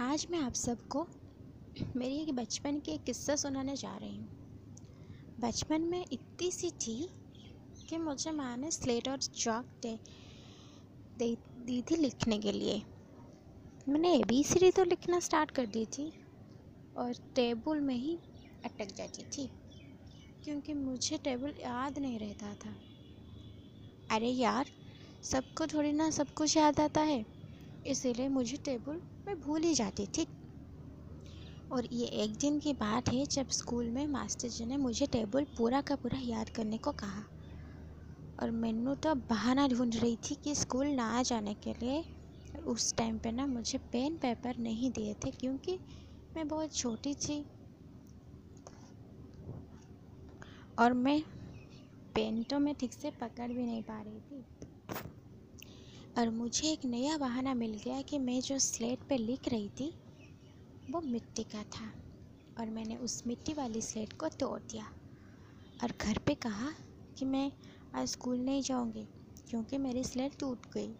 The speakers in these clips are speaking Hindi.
आज मैं आप सबको मेरी एक बचपन की एक किस्सा सुनाने जा रही हूँ। बचपन में इतनी सी थी कि मुझे माँ ने स्लेट और चॉक दे दे, दी थी लिखने के लिए। मैंने ए बी सी तो लिखना स्टार्ट कर दी थी और टेबल में ही अटक जाती थी, क्योंकि मुझे टेबल याद नहीं रहता था। अरे यार, सबको थोड़ी ना सब कुछ याद आता है। इसीलिए मुझे टेबल मैं भूल ही जाती थी। और ये एक दिन की बात है जब स्कूल में मास्टर जी ने मुझे टेबल पूरा का पूरा याद करने को कहा। और मैनू तो बहाना ढूंढ रही थी कि स्कूल ना जाने के लिए उस टाइम पे ना मुझे पेन, पेपर नहीं दिए थे क्योंकि मैं बहुत छोटी थी। और मैं पेन तो मैं ठीक से पकड़ भी नहीं पा रही थी। और मुझे एक नया बहाना मिल गया कि मैं जो स्लेट पे लिख रही थी, वो मिट्टी का था। और मैंने उस मिट्टी वाली स्लेट को तोड़ दिया और घर पे कहा कि मैं आज स्कूल नहीं जाऊँगी क्योंकि मेरी स्लेट टूट गई।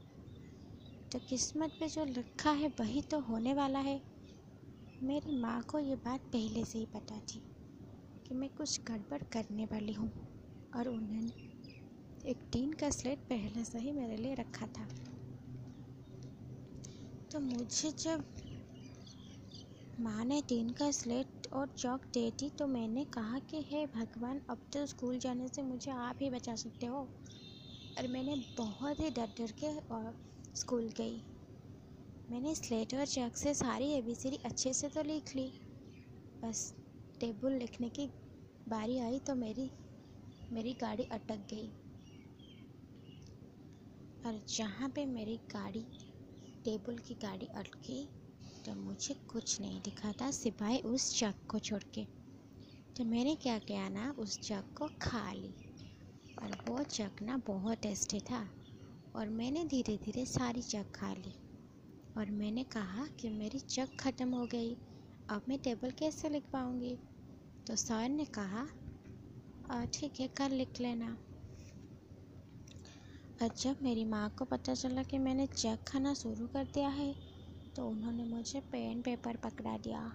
तो किस्मत पे जो लिखा है, वही तो होने वाला है। मेरी माँ को ये बात पहले से ही पता थी कि मैं कुछ गड़बड़ करने वाली हूँ और उन्होंने एक टीन का स्लेट पहले से ही मेरे लिए रखा था। तो मुझे जब माँ ने टीन का स्लेट और चौक दे दी तो मैंने कहा कि, हे भगवान, अब तो स्कूल जाने से मुझे आप ही बचा सकते हो। और मैंने बहुत ही डर डर के और स्कूल गई। मैंने स्लेट और चौक से सारी ए बी सी अच्छे से तो लिख ली। बस टेबल लिखने की बारी आई तो मेरी मेरी गाड़ी अटक गई। और जहाँ पे मेरी गाड़ी, टेबल की गाड़ी अटकी तो मुझे कुछ नहीं दिखा था सिपाही उस चक को छोड़ के। तो मैंने क्या किया ना, उस चक को खा ली। और वो चक ना बहुत टेस्टी था। और मैंने धीरे धीरे सारी चक खा ली। और मैंने कहा कि मेरी चक ख़त्म हो गई। अब मैं टेबल कैसे लिख पाऊँगी तो सर ने कहा ठीक है, कल लिख लेना। और जब मेरी माँ को पता चला कि मैंने चेक खाना शुरू कर दिया है तो उन्होंने मुझे पेन पेपर पकड़ा दिया।